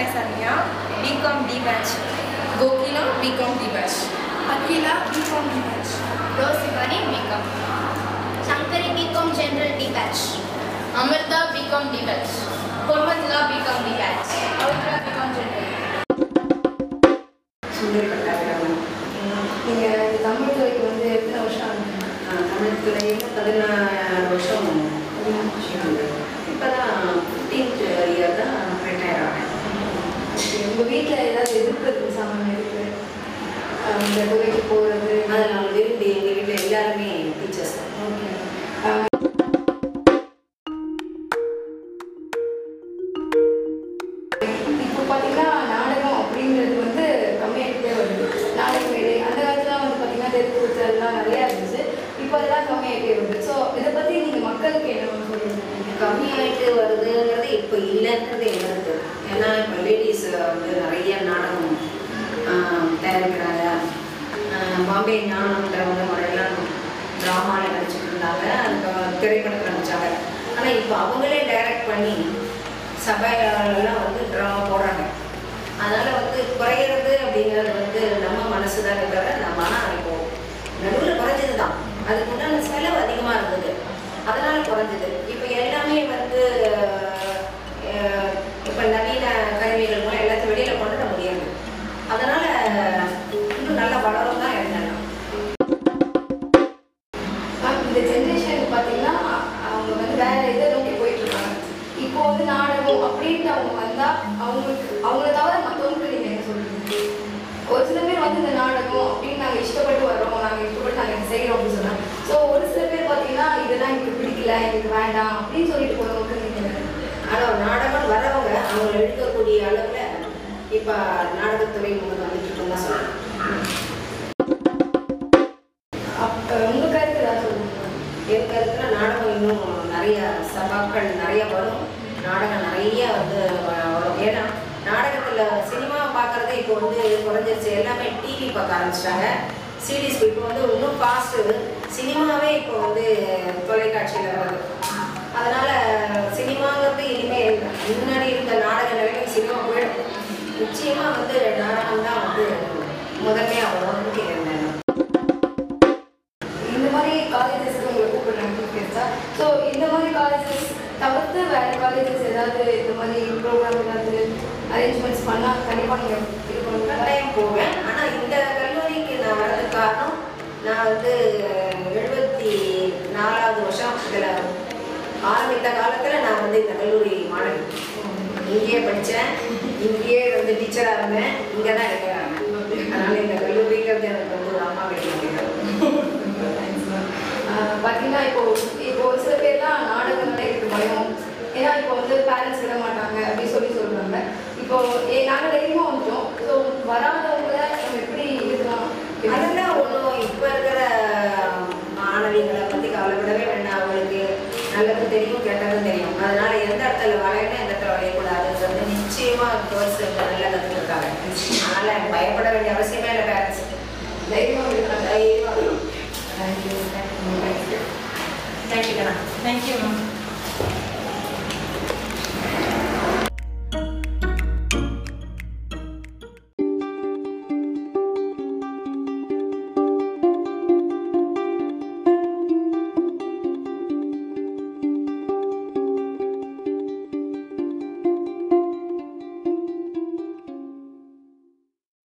Alexandria, BCom D batch. Gokila, BCom D batch. Akila, BCom D batch. வீட்ல ஏதாவது எதிர்ப்பு சாமான் இருக்கு? இந்த துறைக்கு போறது அதை நான் விரும்பி எங்கள் வீட்டில் எல்லாருமே டீச்சர்ஸ் தான் ஓகே இப்போ பார்த்தீங்கன்னா நாடகம் அப்படிங்கிறது வந்து கம்மியாகிட்டே வருது. நாடக மேடை அந்த காலத்துல வந்து பார்த்தீங்கன்னா எல்லாம் நிறையா இருந்துச்சு. இப்போ அதெல்லாம் கம்மியாகிட்டே வருது. ஸோ இதை பற்றி நீங்கள் மக்களுக்கு என்ன சொல்லுங்க கம்மியாயிட்டு வருதுங்கிறது இப்போ இல்லைன்றது எங்களுக்கு ஏன்னா இப்போ லேடிஸ் வந்து நிறைய நாடகம் ஆஹ், தயாரிக்கிறாங்க. பாம்பே ஞானம்ன்ற வந்து முறையெல்லாம் ட்ராமாவில் நடிச்சுட்டு இருந்தாங்க அதுக்கு திரைப்படத்தில் நடிச்சாங்க. ஆனால் இப்போ அவங்களே டைரக்ட் பண்ணி சபையிலலாம் வந்து ட்ராமா போடுறாங்க. அதனால் வந்து குறையிறது அப்படிங்கிறது வந்து நம்ம மனசு தான் தவிர நம்ம ஆனால் இப்போ நடுவில் குறைஞ்சது தான் அதுக்கு உண்டான செலவு அதிகமாக இருந்தது. அதனால் குறைஞ்சது. இப்போ எல்லாமே வந்து இப்போ நாடகம் அப்படின்ட்டு அவங்க வந்தா அவங்களுக்கு அவங்கள தவிர மற்றவங்களுக்கு நீங்க என்ன சொல்றீங்க? ஒரு சில பேர் வந்து இந்த நாடகம் அப்படின்னு நாங்கள் இஷ்டப்பட்டு வர்றோம் நாங்கள் இஷ்டப்பட்டு நாங்கள் இதை செய்கிறோம் அப்படின்னு சொன்னாங்க ஸோ ஒரு சில பேர் பார்த்தீங்கன்னா இதெல்லாம் எனக்கு பிடிக்கல எனக்கு வேண்டாம் அப்படின்னு சொல்லிட்டு போகிறவங்களுக்கு நீங்கள் ஆனால் நாடகம் வரவங்க அவங்க எடுக்கக்கூடிய அளவில் இப்போ நாடகத்துறை முன்னாடி வந்துட்டு இருக்குன்னு தான் சொல்லுவேன் அப்போ உங்கள் கருத்து தான் சொல்லுங்க. என் கருத்தில் நாடகம் இன்னும் நிறைய சபாக்கள் நிறைய வரும். நாடகம் நிறைய வந்து வரும். ஏன்னா நாடகத்தில் சினிமா பார்க்குறதே இப்போ வந்து குறைஞ்சிருச்சு. எல்லாமே டிவி பார்க்க ஆரம்பிச்சிட்டாங்க. சீரீஸ் இப்போ வந்து இன்னும் ஃபாஸ்ட்டு சினிமாவே இப்போ வந்து தொலைக்காட்சியில் வருது. அதனால் சினிமாங்கிறது இனிமேல் முன்னாடி இருந்த நாடக நிலைமைக்கு சினிமா போயிடும். நிச்சயமாக வந்து நாடகம் தான் வந்து முதன்மையாக வரும்னு அரேஞ்ச்மெண்ட்ஸ் பண்ணால் கண்டிப்பாக நீங்கள் இது பண்ணுங்க கட்டாயம் போவேன். ஆனால் இந்த கல்லூரிக்கு நான் வர்றதுக்கு காரணம் நான் வந்து எழுபத்தி நாலாவது வருஷம் இதில் ஆரம்பித்த காலத்தில் நான் வந்து இந்த கல்லூரி மாணவி. இங்கேயே படித்தேன் இங்கேயே வந்து டீச்சராக இருந்தேன். இங்கே தான் இருக்கிறாங்க அதனால் இந்த கல்லூரிங்கிறது எனக்கு வந்து ஒரு அம்மா வீட்டு பார்த்தீங்கன்னா இப்போ இப்போ ஒரு சில பேர்லாம் நாடகங்களே எனக்கு பயம். ஏன்னா இப்போ வந்து பேரண்ட்ஸ் விட மாட்டாங்க. இப்போ ஏ- நாங்க தைரியமாக வந்துட்டோம். ஸோ வராதவங்கள நம்ம எப்படி இருக்கலாம்? அதெல்லாம் ஒன்றும் இப்போ இருக்கிற மாணவிகளை பற்றி கவலைப்படவே வேண்டாம். அவங்களுக்கு நல்லது தெரியும் கெட்டதும் தெரியும். அதனால எந்த இடத்துல வளையணும் எந்த இடத்துல வளையக்கூடாதுன்னு வந்து நிச்சயமாக கேர்ள்ஸ் நல்லா கற்றுக்கிட்டாங்க அதனால் பயப்பட வேண்டிய அவசியமே இல்லை பேரண்ட்ஸுக்கு தைரியமாக இருக்கலாம் தைரியமாக தேங்க்யூ தேங்க்யூ தேங்க்யூ மேம்